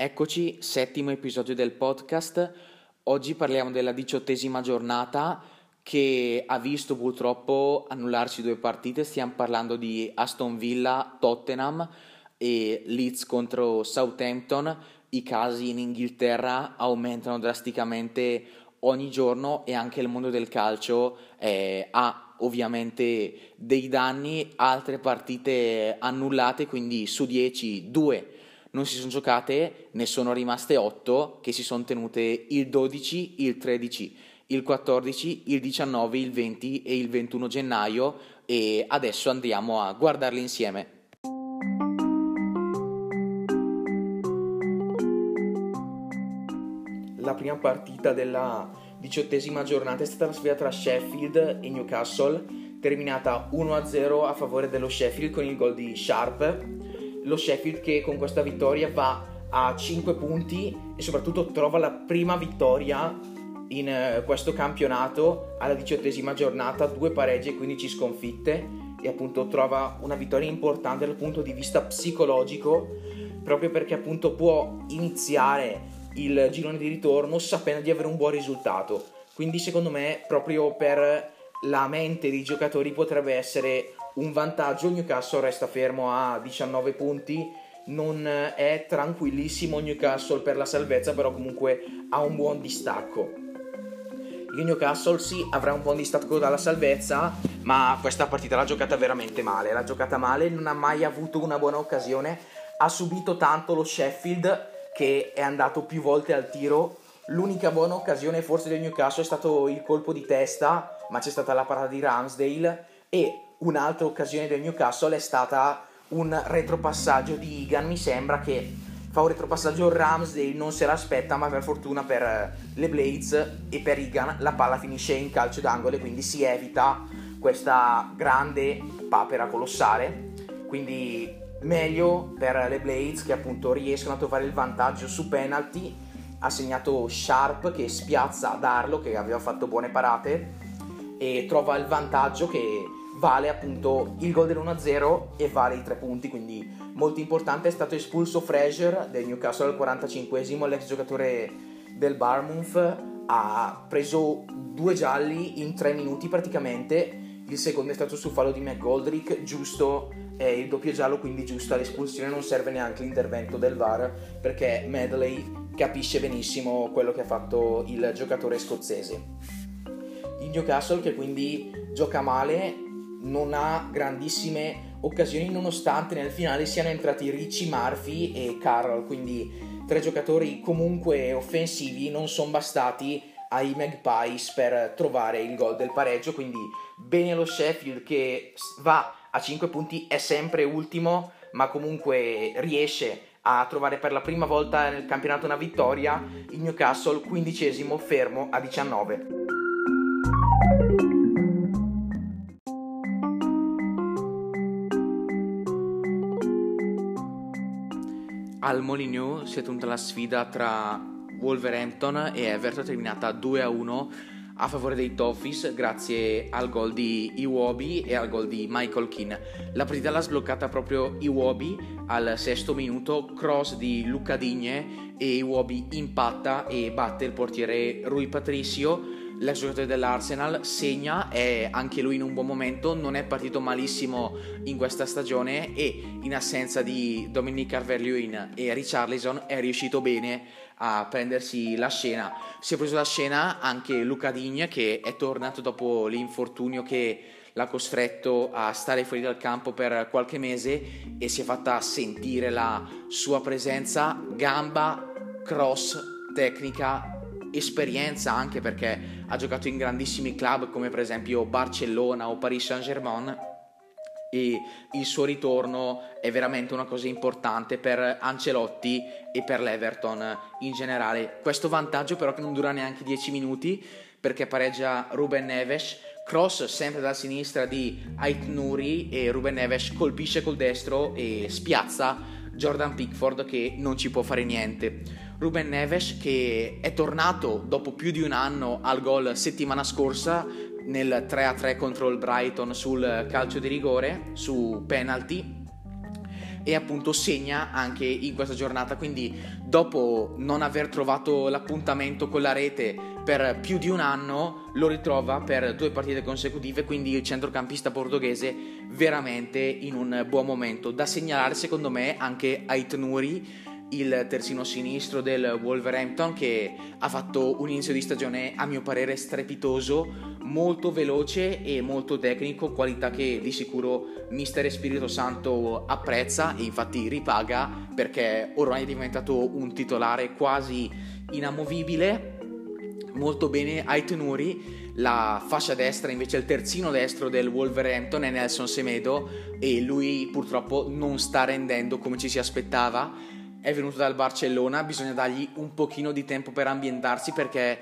Eccoci, settimo episodio del podcast. Oggi parliamo della diciottesima giornata che ha visto purtroppo annullarsi due partite. Stiamo parlando di Aston Villa, Tottenham e Leeds contro Southampton. I casi in Inghilterra aumentano drasticamente ogni giorno e anche il mondo del calcio eh, ha ovviamente dei danni, altre partite annullate, quindi su 10, 2 non si sono giocate, ne sono rimaste 8 che si sono tenute il 12, il 13, il 14, il 19, il 20 e il 21 gennaio e adesso andiamo a guardarle insieme. La prima partita della diciottesima giornata è stata la sfida tra Sheffield e Newcastle, terminata 1-0 a favore dello Sheffield con il gol di Sharp lo Sheffield che con questa vittoria va a 5 punti e soprattutto trova la prima vittoria in uh, questo campionato alla diciottesima giornata, due pareggi e 15 sconfitte e appunto trova una vittoria importante dal punto di vista psicologico proprio perché appunto può iniziare il girone di ritorno sapendo di avere un buon risultato. Quindi secondo me proprio per la mente dei giocatori potrebbe essere un vantaggio, il Newcastle resta fermo a 19 punti, non è tranquillissimo Newcastle per la salvezza, però comunque ha un buon distacco. Il Newcastle sì, avrà un buon distacco dalla salvezza, ma questa partita l'ha giocata veramente male, l'ha giocata male, non ha mai avuto una buona occasione, ha subito tanto lo Sheffield che è andato più volte al tiro. L'unica buona occasione forse del Newcastle è stato il colpo di testa, ma c'è stata la parata di Ramsdale e un'altra occasione del Newcastle è stata un retropassaggio di Egan, mi sembra che fa un retropassaggio Ramsdale non se l'aspetta ma per fortuna per eh, le Blades e per Egan la palla finisce in calcio d'angolo e quindi si evita questa grande papera colossale. Quindi meglio per le Blades che appunto riescono a trovare il vantaggio su penalty ha segnato Sharp che spiazza Darlo che aveva fatto buone parate e trova il vantaggio che vale appunto il gol dell'1-0 e vale i tre punti, quindi molto importante. È stato espulso Fraser del Newcastle al 45esimo, l'ex giocatore del Barmouth ha preso due gialli in tre minuti praticamente. Il secondo è stato su fallo di McGoldrick, giusto è il doppio giallo, quindi giusta l'espulsione, non serve neanche l'intervento del VAR perché Medley capisce benissimo quello che ha fatto il giocatore scozzese. Il Newcastle che quindi gioca male, non ha grandissime occasioni nonostante nel finale siano entrati Ricci, Murphy e Carroll, quindi tre giocatori comunque offensivi non sono bastati ai Magpies per trovare il gol del pareggio, quindi bene lo Sheffield che va a 5 punti, è sempre ultimo, ma comunque riesce a trovare per la prima volta nel campionato una vittoria, il Newcastle quindicesimo fermo a 19. Al Molineux si è tenuta la sfida tra Wolverhampton e Everton terminata 2-1 a favore dei Toffees grazie al gol di Iwobi e al gol di Michael Keane. La partita l'ha sbloccata proprio Iwobi al sesto minuto, cross di Luca Digne e Iwobi impatta e batte il portiere Rui Patricio l'ex giocatore dell'Arsenal, segna, è anche lui in un buon momento, non è partito malissimo in questa stagione e in assenza di Dominic Carver-Lewin e Richarlison è riuscito bene a prendersi la scena. Si è preso la scena anche Luca Digne che è tornato dopo l'infortunio che l'ha costretto a stare fuori dal campo per qualche mese e si è fatta sentire la sua presenza, gamba, cross, tecnica esperienza anche perché ha giocato in grandissimi club come per esempio Barcellona o Paris Saint-Germain e il suo ritorno è veramente una cosa importante per Ancelotti e per l'Everton in generale. Questo vantaggio però che non dura neanche 10 minuti perché pareggia Ruben Neves, cross sempre dalla sinistra di Ait Nuri e Ruben Neves colpisce col destro e spiazza Jordan Pickford che non ci può fare niente. Ruben Neves che è tornato dopo più di un anno al gol settimana scorsa nel 3-3 contro il Brighton sul calcio di rigore, su penalty e appunto segna anche in questa giornata. Quindi dopo non aver trovato l'appuntamento con la rete per più di un anno, lo ritrova per due partite consecutive, quindi il centrocampista portoghese veramente in un buon momento. Da segnalare secondo me anche Ait Nuri il terzino sinistro del Wolverhampton che ha fatto un inizio di stagione a mio parere strepitoso, molto veloce e molto tecnico, qualità che di sicuro Mister Spirito Santo apprezza e infatti ripaga perché ormai è diventato un titolare quasi inamovibile. Molto bene Aitenuri, la fascia destra invece il terzino destro del Wolverhampton è Nelson Semedo e lui purtroppo non sta rendendo come ci si aspettava è venuto dal Barcellona, bisogna dargli un pochino di tempo per ambientarsi perché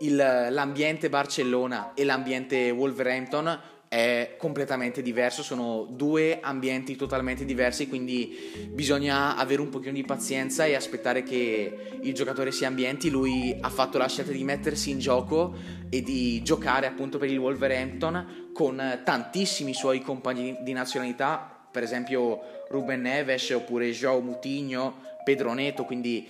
il, l'ambiente Barcellona e l'ambiente Wolverhampton è completamente diverso, sono due ambienti totalmente diversi, quindi bisogna avere un pochino di pazienza e aspettare che il giocatore si ambienti. Lui ha fatto la scelta di mettersi in gioco e di giocare appunto per il Wolverhampton con tantissimi suoi compagni di nazionalità, per esempio Ruben Neves oppure João Mutigno, Pedro Neto, quindi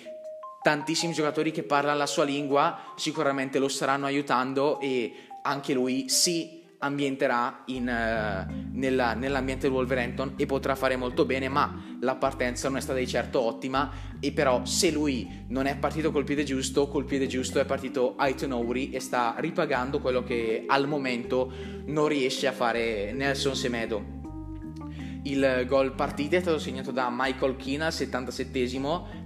tantissimi giocatori che parlano la sua lingua sicuramente lo staranno aiutando e anche lui si ambienterà in, uh, nella, nell'ambiente del Wolverhampton e potrà fare molto bene ma la partenza non è stata di certo ottima e però se lui non è partito col piede giusto col piede giusto è partito Ouri e sta ripagando quello che al momento non riesce a fare Nelson Semedo il gol partita è stato segnato da Michael Keane al 77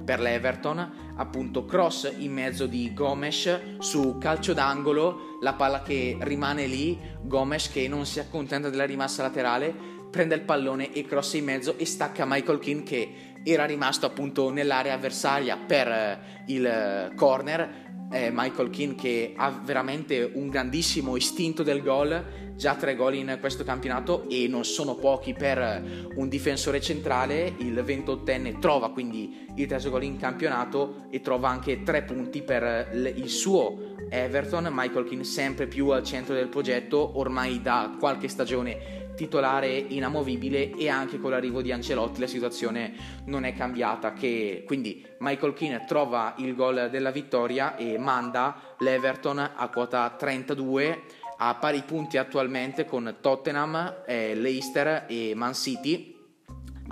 per l'Everton, appunto cross in mezzo di Gomes su calcio d'angolo, la palla che rimane lì, Gomes che non si accontenta della rimassa laterale, prende il pallone e cross in mezzo e stacca Michael Keane che era rimasto appunto nell'area avversaria per il corner. Eh, Michael Keane che ha veramente un grandissimo istinto del gol, già tre gol in questo campionato e non sono pochi per un difensore centrale, il 28enne trova quindi il terzo gol in campionato e trova anche tre punti per il suo Everton, Michael Keane sempre più al centro del progetto, ormai da qualche stagione titolare inamovibile e anche con l'arrivo di Ancelotti la situazione non è cambiata che quindi Michael Keane trova il gol della vittoria e manda l'Everton a quota 32 a pari punti attualmente con Tottenham, eh, Leicester e Man City.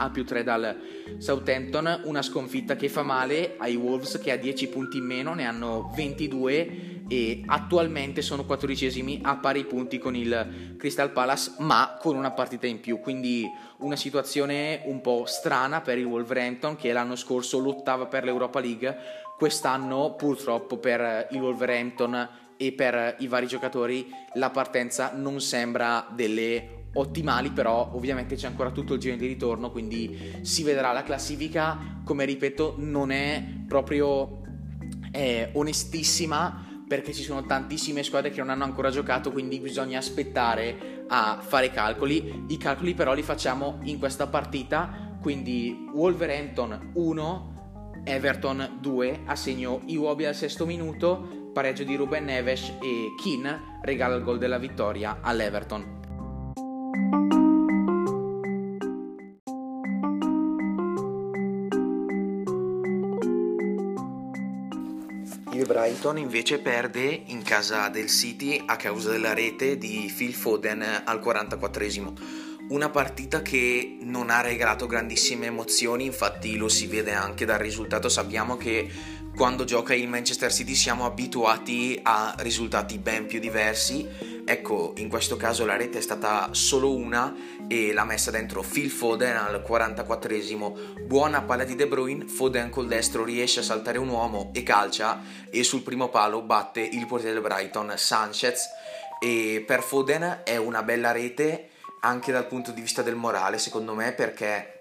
A più 3 dal Southampton, una sconfitta che fa male ai Wolves che ha 10 punti in meno, ne hanno 22 e attualmente sono quattordicesimi a pari punti con il Crystal Palace ma con una partita in più, quindi una situazione un po' strana per il Wolverhampton che l'anno scorso lottava per l'Europa League, quest'anno purtroppo per il Wolverhampton e per i vari giocatori la partenza non sembra delle ottimali, però ovviamente c'è ancora tutto il giro di ritorno, quindi si vedrà la classifica, come ripeto, non è proprio eh, onestissima perché ci sono tantissime squadre che non hanno ancora giocato, quindi bisogna aspettare a fare i calcoli. I calcoli però li facciamo in questa partita, quindi Wolverhampton 1, Everton 2, a segno Iwobi al sesto minuto, pareggio di Ruben Neves e Keane regala il gol della vittoria all'Everton. Il Brighton invece perde in casa del City a causa della rete di Phil Foden al 44esimo. Una partita che non ha regalato grandissime emozioni, infatti lo si vede anche dal risultato. Sappiamo che quando gioca il Manchester City siamo abituati a risultati ben più diversi Ecco, in questo caso la rete è stata solo una e l'ha messa dentro Phil Foden al 44esimo. Buona palla di De Bruyne, Foden col destro riesce a saltare un uomo e calcia e sul primo palo batte il portiere del Brighton, Sanchez. E per Foden è una bella rete anche dal punto di vista del morale, secondo me, perché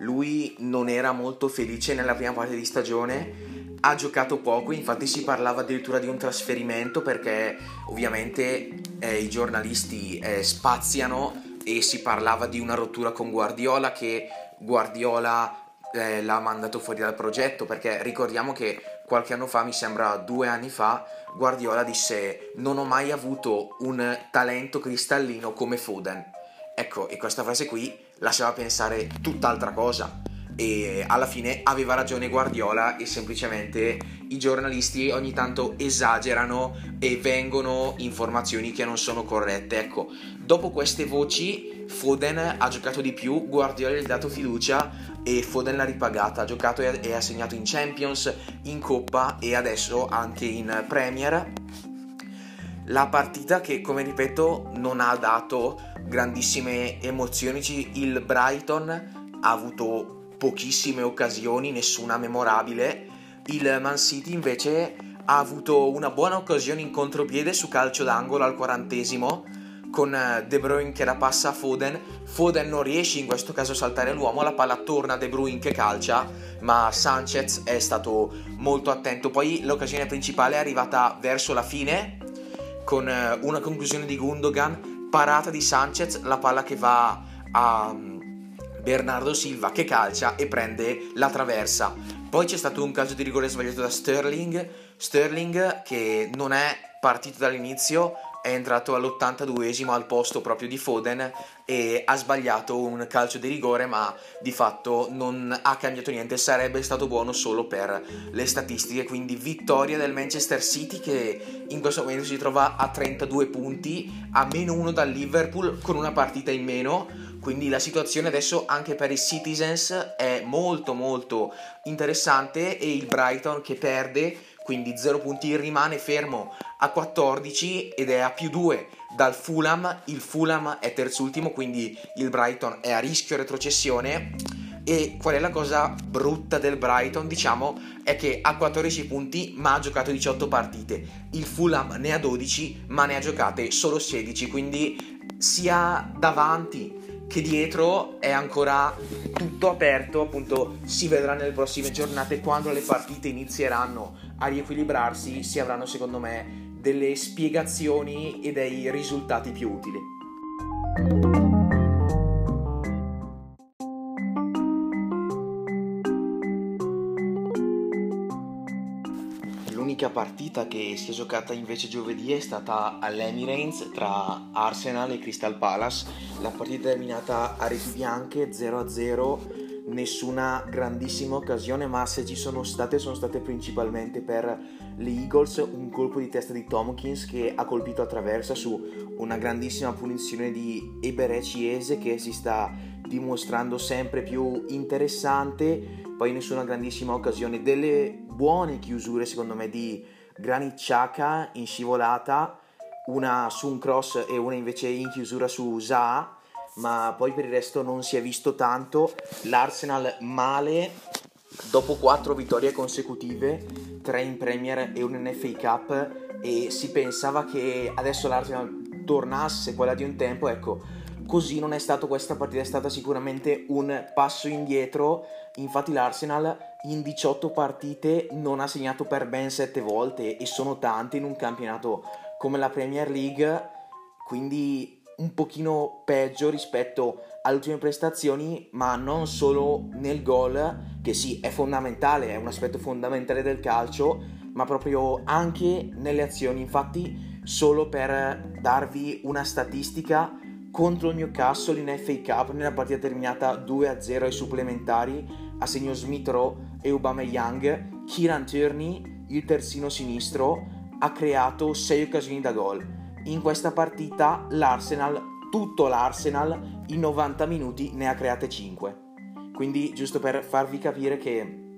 lui non era molto felice nella prima parte di stagione ha giocato poco, infatti si parlava addirittura di un trasferimento perché ovviamente eh, i giornalisti eh, spaziano e si parlava di una rottura con Guardiola che Guardiola eh, l'ha mandato fuori dal progetto perché ricordiamo che qualche anno fa, mi sembra due anni fa, Guardiola disse non ho mai avuto un talento cristallino come Foden. Ecco, e questa frase qui lasciava pensare tutt'altra cosa e alla fine aveva ragione Guardiola e semplicemente i giornalisti ogni tanto esagerano e vengono informazioni che non sono corrette. Ecco, dopo queste voci Foden ha giocato di più, Guardiola gli ha dato fiducia e Foden l'ha ripagata, ha giocato e ha segnato in Champions, in Coppa e adesso anche in Premier. La partita che, come ripeto, non ha dato grandissime emozioni, il Brighton ha avuto pochissime occasioni, nessuna memorabile. Il Man City invece ha avuto una buona occasione in contropiede su calcio d'angolo al quarantesimo con eh, De Bruyne che la passa a Foden. Foden non riesce in questo caso a saltare l'uomo, la palla torna a De Bruyne che calcia, ma Sanchez è stato molto attento. Poi l'occasione principale è arrivata verso la fine con eh, una conclusione di Gundogan, parata di Sanchez, la palla che va a Bernardo Silva che calcia e prende la traversa. Poi c'è stato un calcio di rigore sbagliato da Sterling, Sterling che non è partito dall'inizio, è entrato all'82esimo al posto proprio di Foden e ha sbagliato un calcio di rigore ma di fatto non ha cambiato niente. Sarebbe stato buono solo per le statistiche. Quindi vittoria del Manchester City che in questo momento si trova a 32 punti a meno 1 dal Liverpool con una partita in meno. Quindi la situazione adesso anche per i Citizens è molto molto interessante. E il Brighton che perde quindi 0 punti rimane fermo a 14 ed è a più 2 dal Fulham il Fulham è terzultimo quindi il Brighton è a rischio retrocessione. E qual è la cosa brutta del Brighton diciamo è che ha 14 punti ma ha giocato 18 partite. Il Fulham ne ha 12 ma ne ha giocate solo 16 quindi sia davanti che dietro è ancora tutto aperto, appunto si vedrà nelle prossime giornate quando le partite inizieranno a riequilibrarsi, si avranno secondo me delle spiegazioni e dei risultati più utili. L'unica partita che si è giocata invece giovedì è stata all'Emirates tra Arsenal e Crystal Palace. La partita è terminata a reti bianche 0-0, nessuna grandissima occasione, ma se ci sono state sono state principalmente per le Eagles, un colpo di testa di Tompkins che ha colpito a traversa su una grandissima punizione di Ebere Ciese che si sta dimostrando sempre più interessante, poi nessuna grandissima occasione, delle buone chiusure secondo me di Granit Xhaka in scivolata, una su un cross e una invece in chiusura su Zaha, ma poi per il resto non si è visto tanto. L'Arsenal male dopo quattro vittorie consecutive, tre in Premier e una in FA Cup e si pensava che adesso l'Arsenal tornasse quella di un tempo, ecco, così non è stato questa partita, è stata sicuramente un passo indietro Infatti l'Arsenal in 18 partite non ha segnato per ben 7 volte e sono tante in un campionato come la Premier League, quindi un pochino peggio rispetto alle ultime prestazioni, ma non solo nel gol, che sì, è fondamentale, è un aspetto fondamentale del calcio, ma proprio anche nelle azioni. Infatti, solo per darvi una statistica, contro il Newcastle in FA Cup nella partita terminata 2-0 ai supplementari a segno Smith Rowe e Young Kieran Tierney, il terzino sinistro, ha creato 6 occasioni da gol. In questa partita l'Arsenal, tutto l'Arsenal, in 90 minuti ne ha create 5. Quindi giusto per farvi capire che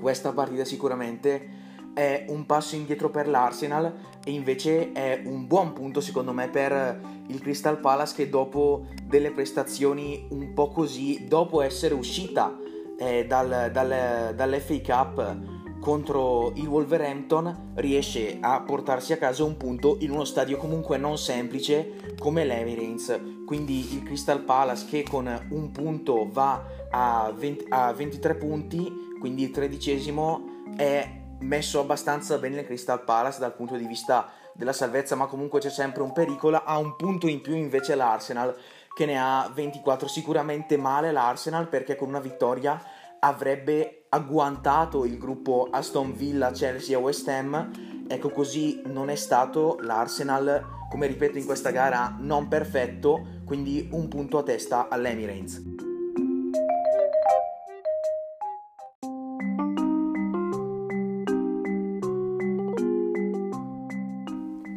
questa partita sicuramente è un passo indietro per l'Arsenal e invece è un buon punto secondo me per il Crystal Palace che dopo delle prestazioni un po' così, dopo essere uscita eh, dal, dal, dall'FA Cup contro il Wolverhampton riesce a portarsi a casa un punto in uno stadio comunque non semplice come l'Emirates quindi il Crystal Palace che con un punto va a, 20, a 23 punti quindi il tredicesimo è messo abbastanza bene il Crystal Palace dal punto di vista della salvezza, ma comunque c'è sempre un pericolo. Ha un punto in più invece l'Arsenal che ne ha 24. Sicuramente male l'Arsenal perché con una vittoria avrebbe agguantato il gruppo Aston Villa, Chelsea e West Ham. Ecco così non è stato l'Arsenal, come ripeto in questa gara, non perfetto, quindi un punto a testa all'Emirates.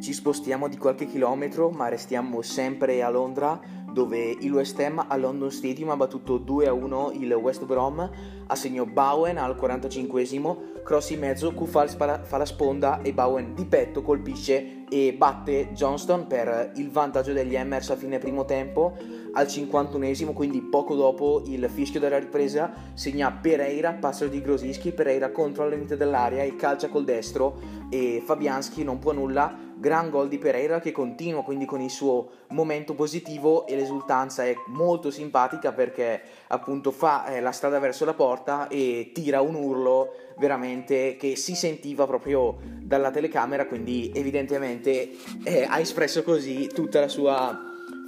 Ci spostiamo di qualche chilometro, ma restiamo sempre a Londra dove il West Ham al London Stadium ha battuto 2-1 il West Brom a segno Bowen al 45esimo, cross in mezzo, Kufal fa la sponda e Bowen di petto colpisce e batte Johnston per il vantaggio degli Hammers a fine primo tempo. Al 51esimo, quindi poco dopo il fischio della ripresa, segna Pereira, passo di Grosischi, Pereira contro al limite dell'area e calcia col destro e Fabianski non può nulla, gran gol di Pereira che continua quindi con il suo momento positivo e l'esultanza è molto simpatica perché appunto fa eh, la strada verso la porta e tira un urlo veramente che si sentiva proprio dalla telecamera, quindi evidentemente eh, ha espresso così tutta la sua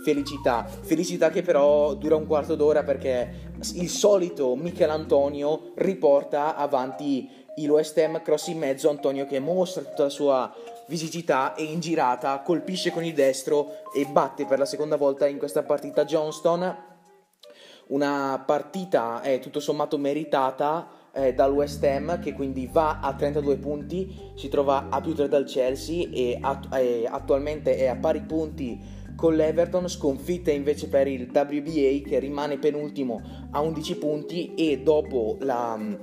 felicità. Felicità che però dura un quarto d'ora perché il solito Michel Antonio riporta avanti il West Ham cross in mezzo. Antonio che mostra tutta la sua fisicità e in girata colpisce con il destro e batte per la seconda volta in questa partita Johnston. Una partita eh, tutto sommato meritata eh, dal West Ham che quindi va a 32 punti, si trova a più 3 dal Chelsea e, att- e attualmente è a pari punti con l'Everton sconfitta invece per il WBA che rimane penultimo a 11 punti e dopo la um,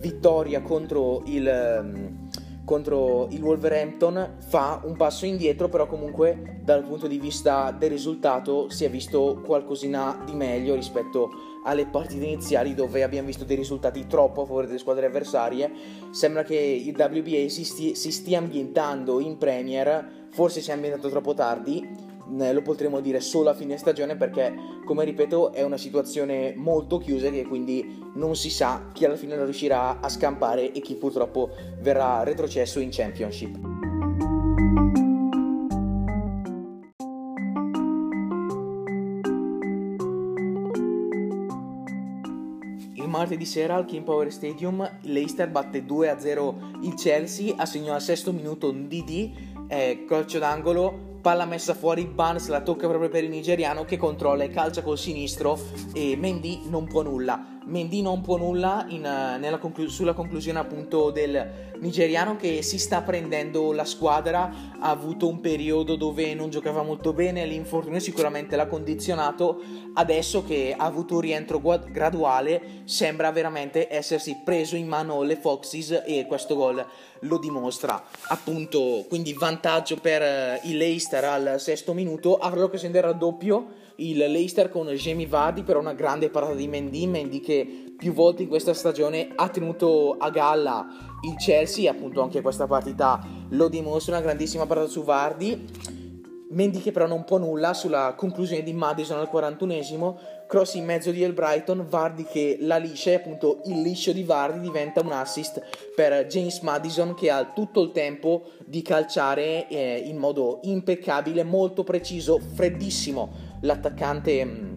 vittoria contro il, um, contro il Wolverhampton fa un passo indietro però comunque dal punto di vista del risultato si è visto qualcosina di meglio rispetto alle partite iniziali dove abbiamo visto dei risultati troppo a favore delle squadre avversarie. Sembra che il WBA si, sti- si stia ambientando in Premier forse si è ambientato troppo tardi lo potremo dire solo a fine stagione perché, come ripeto, è una situazione molto chiusa e quindi non si sa chi alla fine riuscirà a scampare e chi purtroppo verrà retrocesso in Championship. Martedì sera al King Power Stadium l'Eister batte 2-0 il Chelsea, assegnò al sesto minuto un DD, eh, calcio d'angolo palla messa fuori, Barnes la tocca proprio per il nigeriano che controlla e calcia col sinistro e Mendy non può nulla. Mendy non può nulla in, uh, conclu- sulla conclusione appunto del nigeriano che si sta prendendo la squadra, ha avuto un periodo dove non giocava molto bene, l'infortunio sicuramente l'ha condizionato, adesso che ha avuto un rientro guad- graduale sembra veramente essersi preso in mano le Foxes e questo gol lo dimostra. Appunto, quindi vantaggio per uh, il Leicester al sesto minuto, avrà l'occasione del raddoppio il Leicester con Jamie Vardy per una grande parata di Mendy, Mendy che più volte in questa stagione ha tenuto a galla il Chelsea, appunto anche questa partita lo dimostra, una grandissima parata su Vardy. Mendy che però non può nulla sulla conclusione di Madison al 41esimo, cross in mezzo di El Brighton, Vardy che la liscia e appunto il liscio di Vardy diventa un assist per James Madison che ha tutto il tempo di calciare eh, in modo impeccabile, molto preciso, freddissimo l'attaccante mm,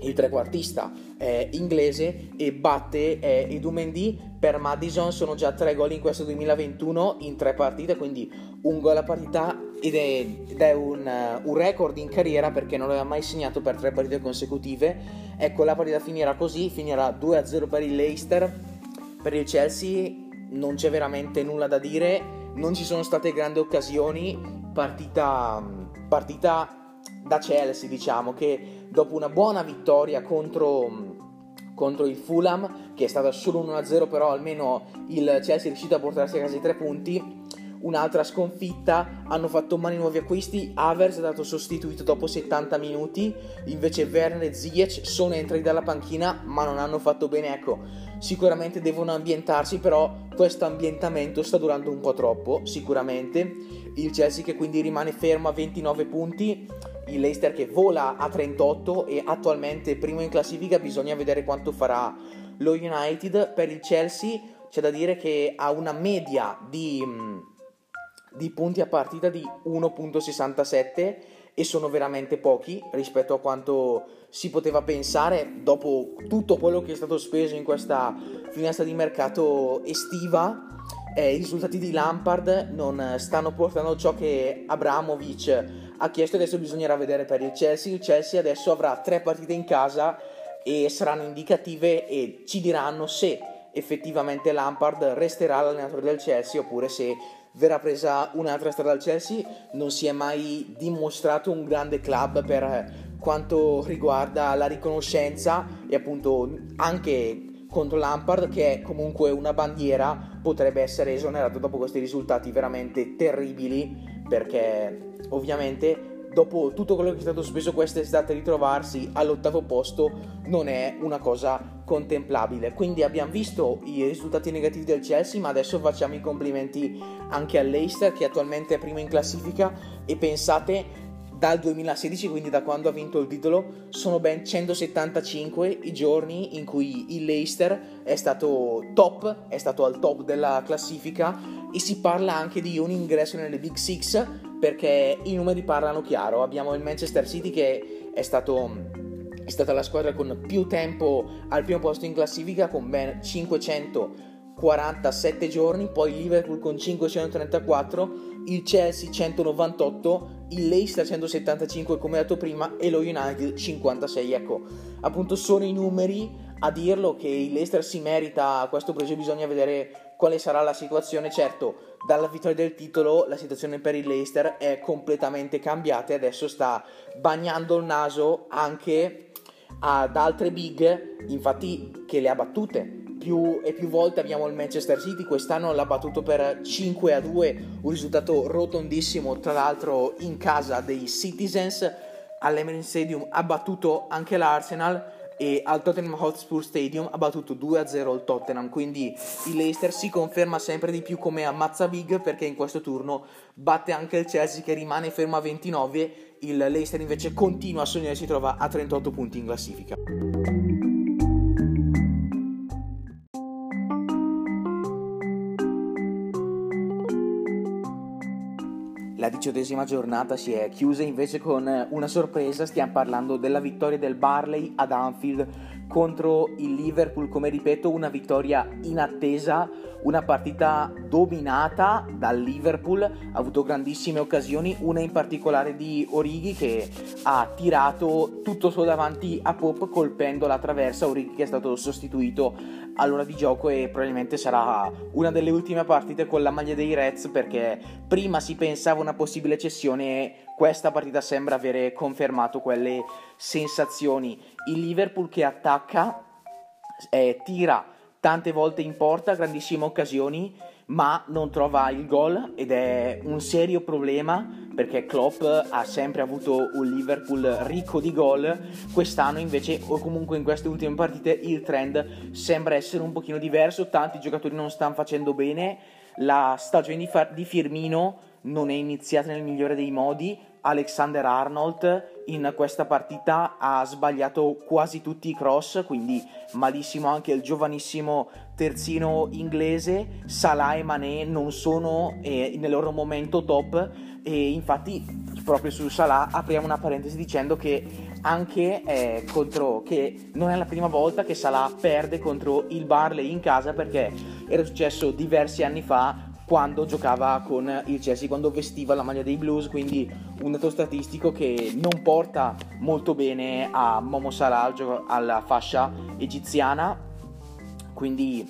il trequartista eh, inglese e batte eh, Edu Mendy per Madison sono già tre gol in questo 2021 in tre partite quindi un gol a partita ed è, ed è un, uh, un, record in carriera perché non aveva mai segnato per tre partite consecutive ecco la partita finirà così finirà 2-0 per il Leicester per il Chelsea non c'è veramente nulla da dire non ci sono state grandi occasioni partita, partita da Chelsea, diciamo, che dopo una buona vittoria contro, contro il Fulham, che è stata solo 1-0, però almeno il Chelsea è riuscito a portarsi a casa i tre punti. Un'altra sconfitta, hanno fatto mani nuovi acquisti, Avers è stato sostituito dopo 70 minuti, invece Werner e Ziyech sono entrati dalla panchina ma non hanno fatto bene, ecco, sicuramente devono ambientarsi, però questo ambientamento sta durando un po' troppo, sicuramente. Il Chelsea che quindi rimane fermo a 29 punti, il Leicester che vola a 38 e attualmente primo in classifica, bisogna vedere quanto farà lo United. Per il Chelsea c'è da dire che ha una media di, mm, di punti a partita di 1.67 e sono veramente pochi rispetto a quanto si poteva pensare dopo tutto quello che è stato speso in questa finestra di mercato estiva. Eh, I risultati di Lampard non stanno portando ciò che Abramovic ha chiesto adesso bisognerà vedere per il Chelsea. Il Chelsea adesso avrà tre partite in casa e saranno indicative e ci diranno se effettivamente Lampard resterà l'allenatore del Chelsea oppure se verrà presa un'altra strada al Chelsea. Non si è mai dimostrato un grande club per quanto riguarda la riconoscenza e appunto anche contro Lampard che è comunque una bandiera potrebbe essere esonerato dopo questi risultati veramente terribili perché ovviamente dopo tutto quello che è stato speso quest'estate ritrovarsi all'ottavo posto non è una cosa contemplabile. Quindi abbiamo visto i risultati negativi del Chelsea ma adesso facciamo i complimenti anche all'Eister che attualmente è primo in classifica. E pensate dal 2016, quindi da quando ha vinto il titolo, sono ben 175 i giorni in cui il Leicester è stato top, è stato al top della classifica. E si parla anche di un ingresso nelle Big Six perché i numeri parlano chiaro. Abbiamo il Manchester City che è stato è stata la squadra con più tempo al primo posto in classifica con ben 547 giorni, poi Liverpool con 534 il Chelsea 198, il Leicester 175 come detto prima e lo United 56. Ecco, appunto sono i numeri a dirlo che il Leicester si merita questo pregio, bisogna vedere quale sarà la situazione. Certo, dalla vittoria del titolo la situazione per il Leicester è completamente cambiata e adesso sta bagnando il naso anche ad altre big, infatti che le ha battute. Più e più volte abbiamo il Manchester City, quest'anno l'ha battuto per 5 a 2, un risultato rotondissimo, tra l'altro in casa dei Citizens, all'Emirates Stadium ha battuto anche l'Arsenal e al Tottenham Hotspur Stadium ha battuto 2-0 il Tottenham, quindi il Leicester si conferma sempre di più come ammazza big perché in questo turno batte anche il Chelsea che rimane fermo a 29, il Leicester invece continua a sognare e si trova a 38 punti in classifica. Diciottesima giornata si è chiusa. Invece con una sorpresa, stiamo parlando della vittoria del Barley ad Anfield contro il Liverpool, come ripeto una vittoria inattesa, una partita dominata dal Liverpool, ha avuto grandissime occasioni, una in particolare di Orighi che ha tirato tutto suo davanti a Pop colpendo la traversa, Orighi che è stato sostituito all'ora di gioco e probabilmente sarà una delle ultime partite con la maglia dei Reds perché prima si pensava una possibile cessione e questa partita sembra avere confermato quelle sensazioni. Il Liverpool che attacca, eh, tira tante volte in porta, grandissime occasioni, ma non trova il gol ed è un serio problema perché Klopp ha sempre avuto un Liverpool ricco di gol, quest'anno invece o comunque in queste ultime partite il trend sembra essere un pochino diverso, tanti giocatori non stanno facendo bene, la stagione di, Far- di Firmino non è iniziata nel migliore dei modi, Alexander Arnold in questa partita ha sbagliato quasi tutti i cross, quindi malissimo anche il giovanissimo terzino inglese. Salah e Mané non sono eh, nel loro momento top e infatti proprio su Salah apriamo una parentesi dicendo che anche eh, contro che non è la prima volta che Salah perde contro il Barley in casa perché era successo diversi anni fa quando giocava con il Chelsea, quando vestiva la maglia dei Blues, quindi un dato statistico che non porta molto bene a Momo Salah alla fascia egiziana, quindi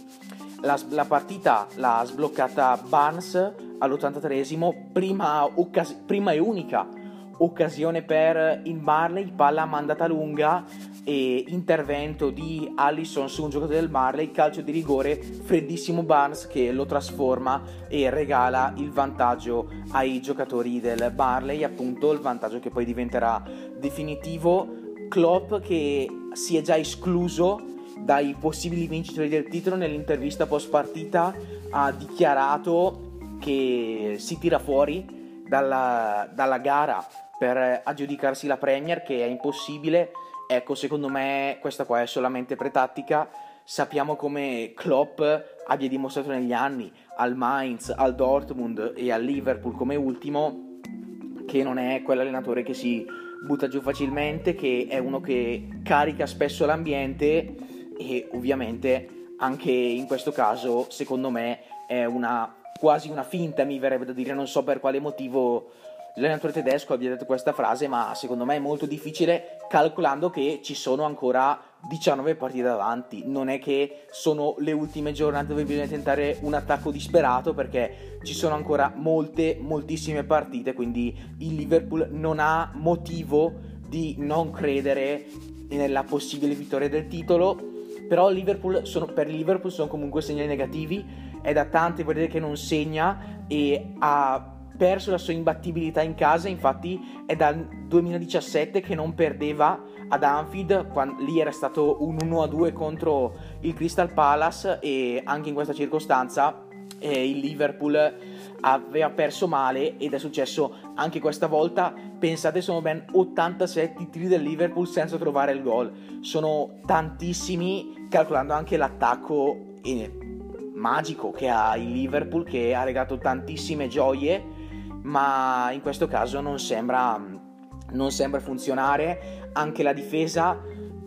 la, la partita l'ha sbloccata Barnes all'83esimo, prima, occasi- prima e unica occasione per il Marley, palla mandata lunga e intervento di Allison su un giocatore del Marley, calcio di rigore, freddissimo Barnes che lo trasforma e regala il vantaggio ai giocatori del Marley, appunto il vantaggio che poi diventerà definitivo. Klopp che si è già escluso dai possibili vincitori del titolo nell'intervista post partita ha dichiarato che si tira fuori dalla, dalla gara per aggiudicarsi la Premier che è impossibile Ecco, secondo me questa qua è solamente pretattica. Sappiamo come Klopp abbia dimostrato negli anni al Mainz, al Dortmund e al Liverpool come ultimo che non è quell'allenatore che si butta giù facilmente, che è uno che carica spesso l'ambiente e ovviamente anche in questo caso secondo me è una quasi una finta mi verrebbe da dire, non so per quale motivo l'allenatore tedesco abbia detto questa frase, ma secondo me è molto difficile calcolando che ci sono ancora 19 partite davanti. Non è che sono le ultime giornate dove bisogna tentare un attacco disperato perché ci sono ancora molte, moltissime partite, quindi il Liverpool non ha motivo di non credere nella possibile vittoria del titolo. Però Liverpool sono, per il Liverpool sono comunque segnali negativi. È da tante partite che non segna e ha perso la sua imbattibilità in casa, infatti è dal 2017 che non perdeva ad Anfield, quando, lì era stato un 1-2 contro il Crystal Palace e anche in questa circostanza eh, il Liverpool aveva perso male ed è successo anche questa volta. Pensate, sono ben 87 tiri del Liverpool senza trovare il gol. Sono tantissimi, calcolando anche l'attacco eh, magico che ha il Liverpool, che ha regato tantissime gioie ma in questo caso non sembra, non sembra funzionare. Anche la difesa,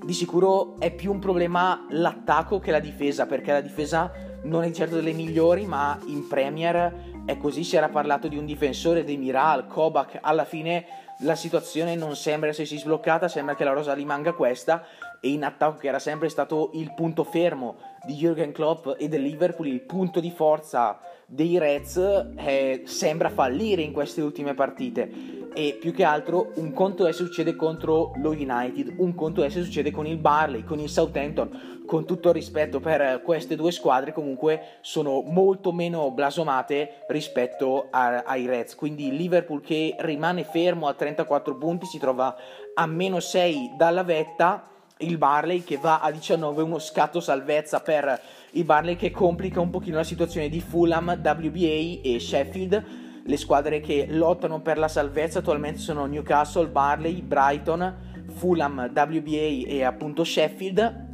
di sicuro è più un problema l'attacco che la difesa, perché la difesa non è certo delle migliori, ma in Premier è così. Si era parlato di un difensore, di Miral, Kobak. Alla fine la situazione non sembra essersi sbloccata, sembra che la rosa rimanga questa. E in attacco, che era sempre stato il punto fermo di Jürgen Klopp e del Liverpool, il punto di forza dei Reds eh, sembra fallire in queste ultime partite. E più che altro un conto è se succede contro lo United, un conto è se succede con il Barley, con il Southampton, con tutto il rispetto per queste due squadre comunque sono molto meno blasonate rispetto a, ai Reds, quindi Liverpool che rimane fermo a 34 punti si trova a meno 6 dalla vetta, il Barley che va a 19, uno scatto salvezza per il Barley che complica un pochino la situazione di Fulham, WBA e Sheffield. Le squadre che lottano per la salvezza attualmente sono Newcastle, Barley, Brighton, Fulham, WBA e appunto Sheffield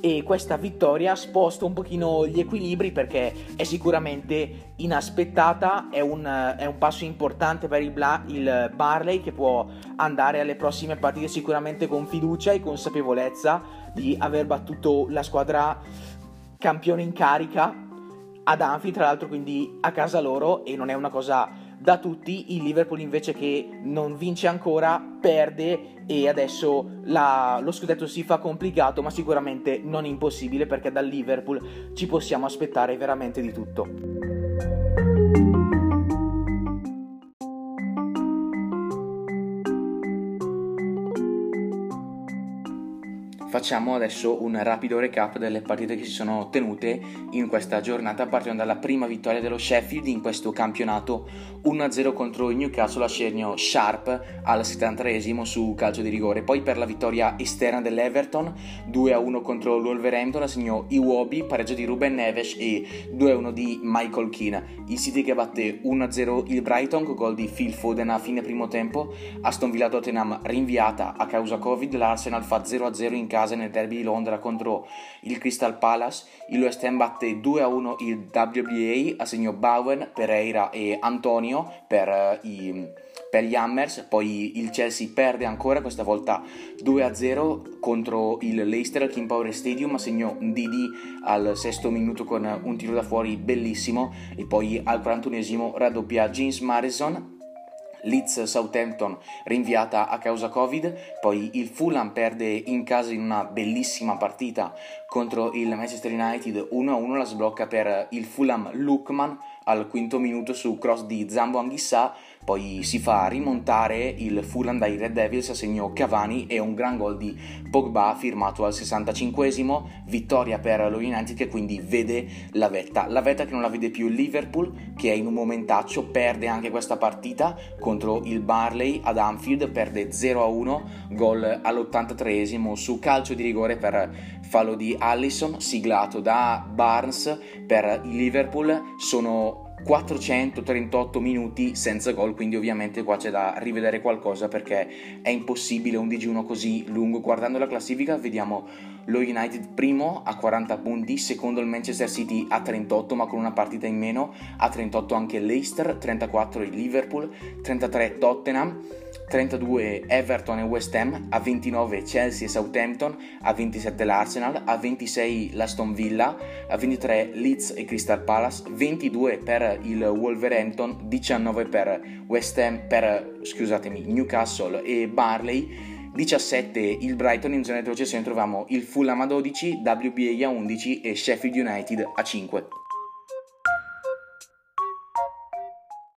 e questa vittoria sposta un pochino gli equilibri perché è sicuramente inaspettata, è un, è un passo importante per il, Bla, il, Barley che può andare alle prossime partite sicuramente con fiducia e consapevolezza di aver battuto la squadra campione in carica ad Anfield, tra l'altro quindi a casa loro e non è una cosa da tutti. Il Liverpool invece che non vince ancora, perde e adesso la, lo scudetto si fa complicato, ma sicuramente non impossibile perché dal Liverpool ci possiamo aspettare veramente di tutto. Facciamo adesso un rapido recap delle partite che si sono tenute in questa giornata, partendo dalla prima vittoria dello Sheffield in questo campionato 1-0 contro il Newcastle a Scernio Sharp al 73esimo su calcio di rigore. Poi per la vittoria esterna dell'Everton 2-1 contro l'Wolverhampton segnò Iwobi, pareggio di Ruben Neves e 2-1 di Michael Keane. Il City che batte 1-0 il Brighton con gol di Phil Foden a fine primo tempo. Aston Villa Tottenham rinviata a causa Covid, l'Arsenal fa 0-0 in casa casa nel derby di Londra contro il Crystal Palace. Il West Ham batte 2-1 il WBA a segno Bowen, Pereira e Antonio per, uh, i, per gli Hammers. Poi il Chelsea perde ancora, questa volta 2-0 contro il Leicester al King Power Stadium a segno Didi al sesto minuto con un tiro da fuori bellissimo. E poi al 41esimo raddoppia James Madison Leeds Southampton rinviata a causa Covid, poi il Fulham perde in casa in una bellissima partita contro il Manchester United 1-1, la sblocca per il Fulham Lukman al quinto minuto su cross di Zambo Anghissà poi si fa rimontare il Fulham dai Red Devils a segno Cavani e un gran gol di Pogba firmato al 65esimo, vittoria per lo United che quindi vede la vetta, la vetta che non la vede più il Liverpool che è in un momentaccio, perde anche questa partita contro il Barley ad Anfield, perde 0-1, gol all'83esimo su calcio di rigore per fallo di Allison, siglato da Barnes per il Liverpool, sono 438 minuti senza gol, quindi ovviamente qua c'è da rivedere qualcosa perché è impossibile un digiuno così lungo. Guardando la classifica vediamo lo United primo a 40 punti, secondo il Manchester City a 38 ma con una partita in meno, a 38 anche Leicester, 34 il Liverpool, 33 Tottenham, 32 Everton e West Ham, a 29 Chelsea e Southampton, a 27 l'Arsenal, a 26 l'Aston Villa, a 23 Leeds e Crystal Palace, 22 per il Wolverhampton, 19 per West Ham, per scusatemi, Newcastle e Barley. 17 il Brighton in zona di retrocessione troviamo il Fulham a 12, WBA a 11 e Sheffield United a 5.